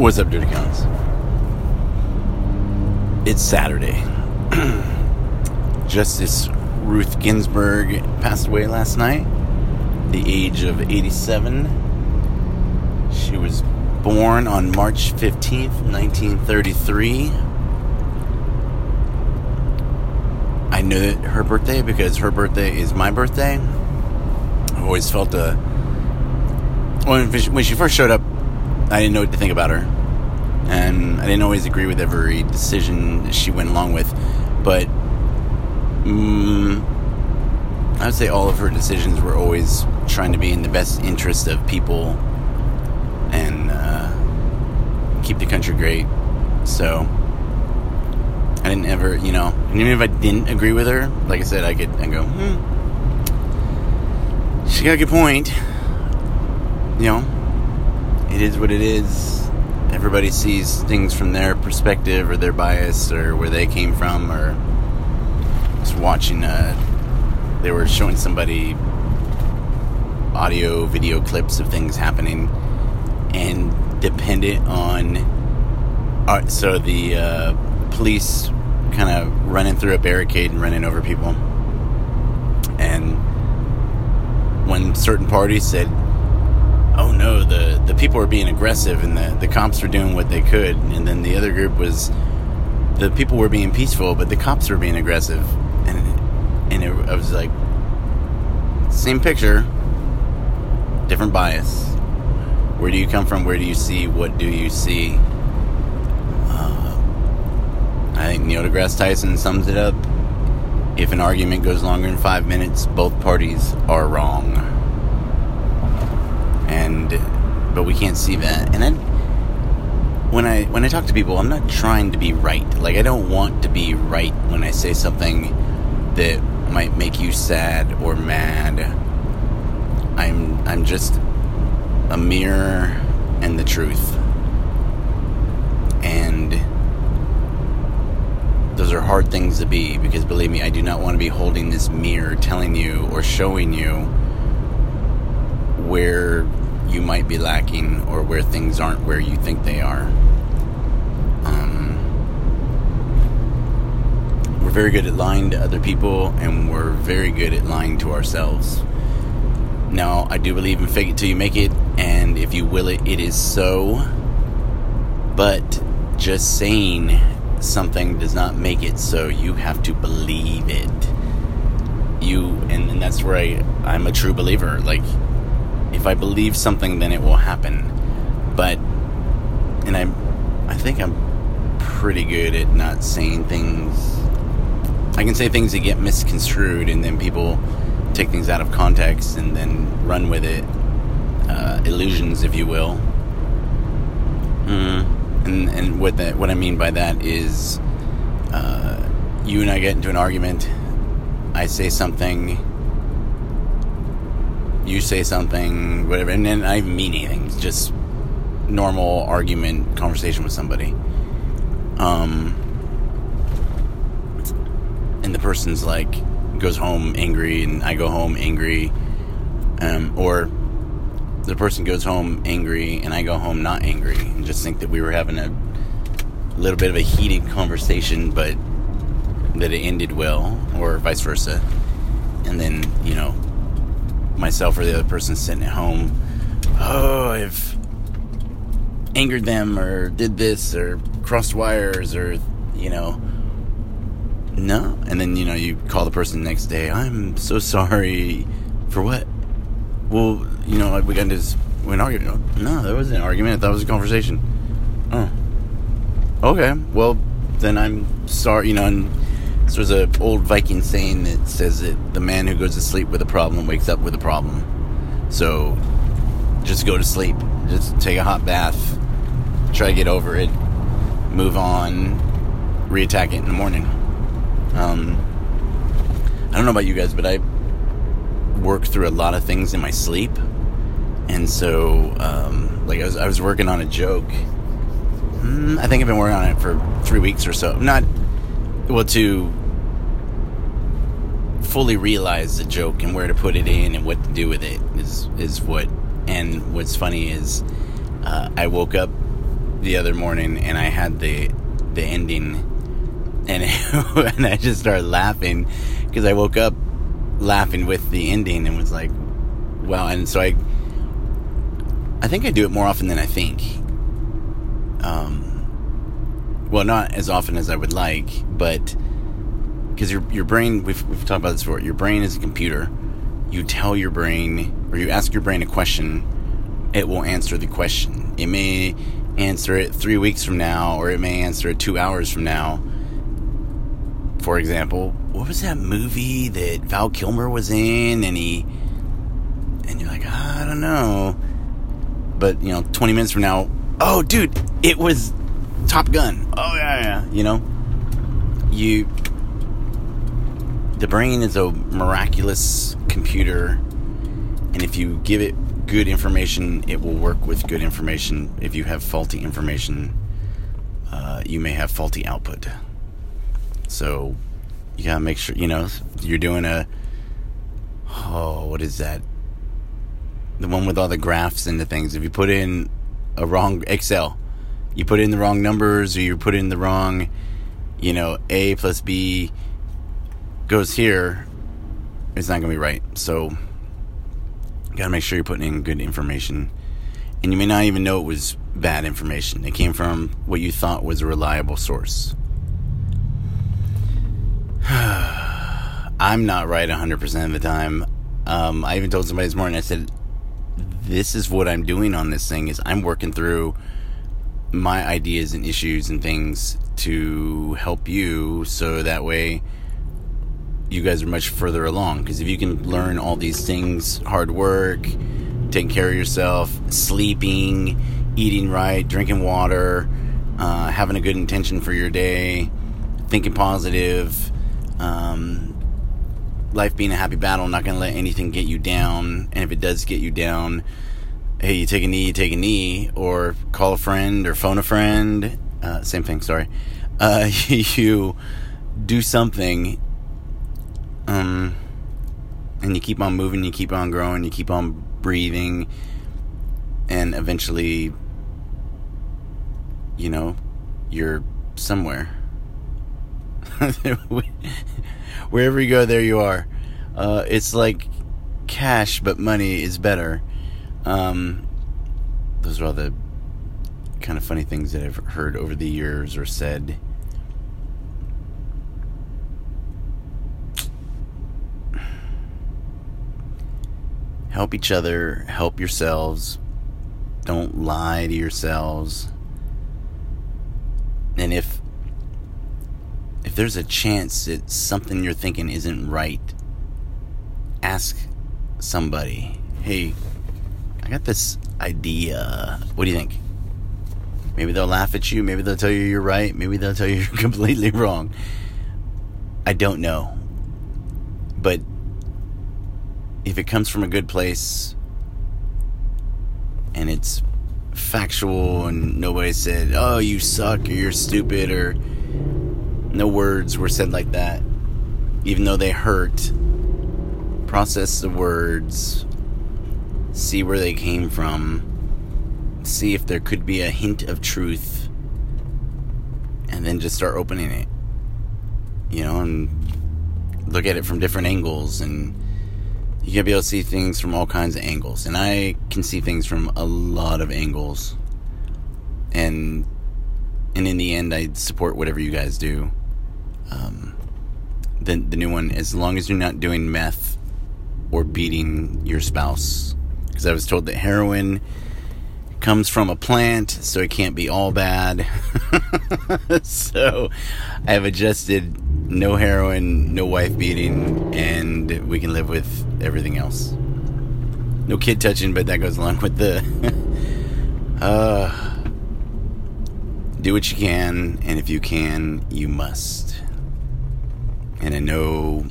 What's up, Dirty Counts? It's Saturday. Justice Ruth Ginsburg passed away last night, the age of 87. She was born on March 15th, 1933. I knew her birthday because her birthday is my birthday. I've always felt a. When she first showed up, I didn't know what to think about her. And I didn't always agree with every decision she went along with. But mm, I would say all of her decisions were always trying to be in the best interest of people and uh, keep the country great. So I didn't ever, you know, and even if I didn't agree with her, like I said, I could I go, hmm, she got a good point. You know, it is what it is. Everybody sees things from their perspective or their bias or where they came from or just watching uh they were showing somebody audio video clips of things happening and dependent on uh, so the uh, police kind of running through a barricade and running over people and when certain parties said oh no, the, the people were being aggressive and the, the cops were doing what they could. And then the other group was the people were being peaceful, but the cops were being aggressive. And, and it, I was like, same picture, different bias. Where do you come from? Where do you see? What do you see? Uh, I think Neil deGrasse Tyson sums it up. If an argument goes longer than five minutes, both parties are wrong and but we can't see that. And then when I when I talk to people, I'm not trying to be right. Like I don't want to be right when I say something that might make you sad or mad. I'm I'm just a mirror and the truth. And those are hard things to be because believe me, I do not want to be holding this mirror telling you or showing you where you might be lacking or where things aren't where you think they are. Um, we're very good at lying to other people and we're very good at lying to ourselves. Now, I do believe in fake it till you make it, and if you will it, it is so. But just saying something does not make it so. You have to believe it. You, and, and that's where I, I'm a true believer. Like, if I believe something, then it will happen. But, and I, I think I'm pretty good at not saying things. I can say things that get misconstrued, and then people take things out of context and then run with it. Uh, illusions, if you will. Mm. And and what that what I mean by that is, uh, you and I get into an argument. I say something you say something, whatever, and then I even mean anything. It's just normal argument, conversation with somebody. Um, and the person's like goes home angry, and I go home angry, um, or the person goes home angry, and I go home not angry, and just think that we were having a little bit of a heated conversation, but that it ended well, or vice versa. And then, you know, myself or the other person sitting at home, oh, I've angered them or did this or crossed wires or, you know, no. And then, you know, you call the person the next day, I'm so sorry. For what? Well, you know, we got into this, an argument. No, there wasn't an argument. It was a conversation. Oh. Okay. Well, then I'm sorry, you know, and was an old Viking saying that says that the man who goes to sleep with a problem wakes up with a problem. So just go to sleep. Just take a hot bath. Try to get over it. Move on. Reattack it in the morning. Um, I don't know about you guys, but I work through a lot of things in my sleep. And so, um, like, I was, I was working on a joke. Mm, I think I've been working on it for three weeks or so. Not, well, to fully realize the joke and where to put it in and what to do with it is is what. And what's funny is, uh, I woke up the other morning and I had the the ending, and and I just started laughing because I woke up laughing with the ending and was like, "Wow!" And so I, I think I do it more often than I think. Um, well, not as often as I would like, but because your your brain, we've we've talked about this before. Your brain is a computer. You tell your brain, or you ask your brain a question, it will answer the question. It may answer it three weeks from now, or it may answer it two hours from now. For example, what was that movie that Val Kilmer was in, and he, and you're like, I don't know, but you know, 20 minutes from now, oh, dude, it was Top Gun. Oh yeah, yeah, you know, you, the brain is a miraculous computer, and if you give it good information, it will work with good information. If you have faulty information, uh, you may have faulty output. So you gotta make sure you know you're doing a oh what is that? The one with all the graphs and the things. If you put in a wrong Excel, you put in the wrong numbers or you put in the wrong, you know, A plus B goes here, it's not gonna be right. So you gotta make sure you're putting in good information. And you may not even know it was bad information. It came from what you thought was a reliable source. I'm not right 100% of the time. Um, I even told somebody this morning, I said, this is what I'm doing on this thing is I'm working through my ideas and issues and things to help you so that way you guys are much further along. Because if you can learn all these things hard work, taking care of yourself, sleeping, eating right, drinking water, uh, having a good intention for your day, thinking positive, um, life being a happy battle, not going to let anything get you down. And if it does get you down, hey, you take a knee, you take a knee, or call a friend or phone a friend. Uh, same thing, sorry. Uh, you do something um, and you keep on moving, you keep on growing, you keep on breathing, and eventually, you know, you're somewhere. Wherever you go, there you are. Uh, it's like cash, but money is better. Um, those are all the kind of funny things that I've heard over the years or said. Help each other, help yourselves. Don't lie to yourselves. And if if there's a chance that something you're thinking isn't right, ask somebody, "Hey, I got this idea. What do you think?" Maybe they'll laugh at you, maybe they'll tell you you're right, maybe they'll tell you you're completely wrong. I don't know. But if it comes from a good place and it's factual and nobody said, oh, you suck or you're stupid or no words were said like that, even though they hurt, process the words, see where they came from, see if there could be a hint of truth, and then just start opening it. You know, and look at it from different angles and you gotta be able to see things from all kinds of angles. And I can see things from a lot of angles. And and in the end, I support whatever you guys do. Um, the the new one, as long as you're not doing meth or beating your spouse, because I was told that heroin comes from a plant, so it can't be all bad. so I have adjusted no heroin, no wife beating, and we can live with everything else. No kid touching, but that goes along with the. uh, do what you can, and if you can, you must. And I know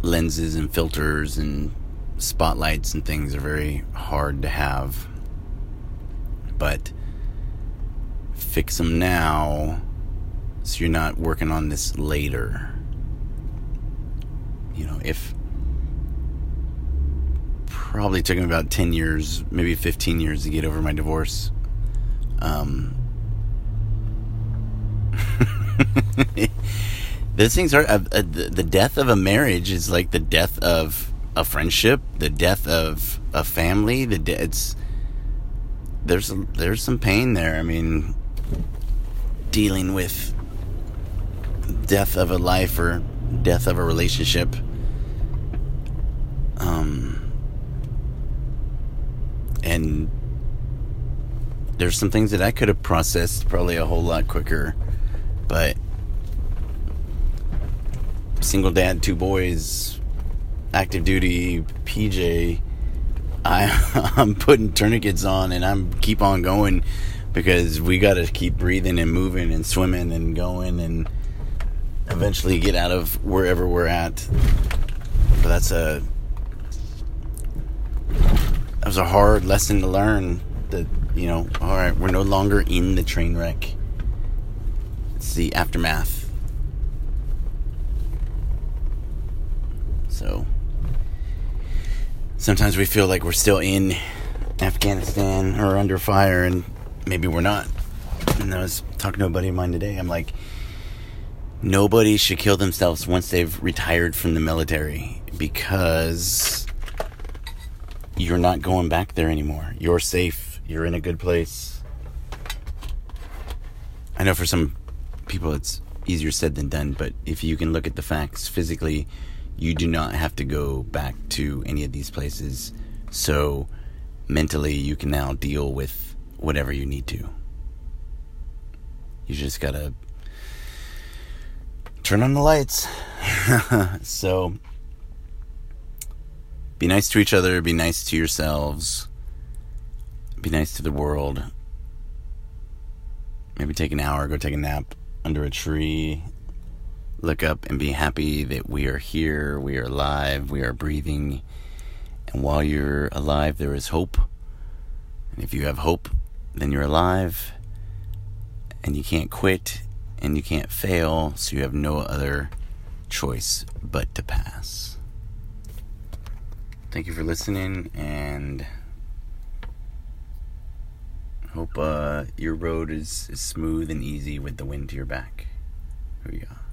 lenses and filters and spotlights and things are very hard to have but fix them now so you're not working on this later. You know, if probably took me about 10 years, maybe 15 years to get over my divorce. Um, those things are uh, uh, the, death of a marriage is like the death of a friendship, the death of a family. The de- it's there's there's some pain there. I mean, dealing with death of a life or death of a relationship. Um, and there's some things that I could have processed probably a whole lot quicker, but single dad, two boys, active duty, PJ. I, I'm putting tourniquets on and I'm keep on going because we got to keep breathing and moving and swimming and going and eventually get out of wherever we're at. But that's a that was a hard lesson to learn. That you know, all right, we're no longer in the train wreck. It's the aftermath. So sometimes we feel like we're still in Afghanistan or under fire, and maybe we're not. And I was talking to a buddy of mine today. I'm like, nobody should kill themselves once they've retired from the military because you're not going back there anymore. You're safe. You're in a good place. I know for some people it's easier said than done, but if you can look at the facts physically, you do not have to go back to any of these places. So mentally, you can now deal with whatever you need to. You just gotta turn on the lights. so be nice to each other, be nice to yourselves, be nice to the world. Maybe take an hour, go take a nap under a tree. Look up and be happy that we are here, we are alive, we are breathing. And while you're alive, there is hope. And if you have hope, then you're alive. And you can't quit and you can't fail, so you have no other choice but to pass. Thank you for listening and hope uh, your road is, is smooth and easy with the wind to your back. Here we go.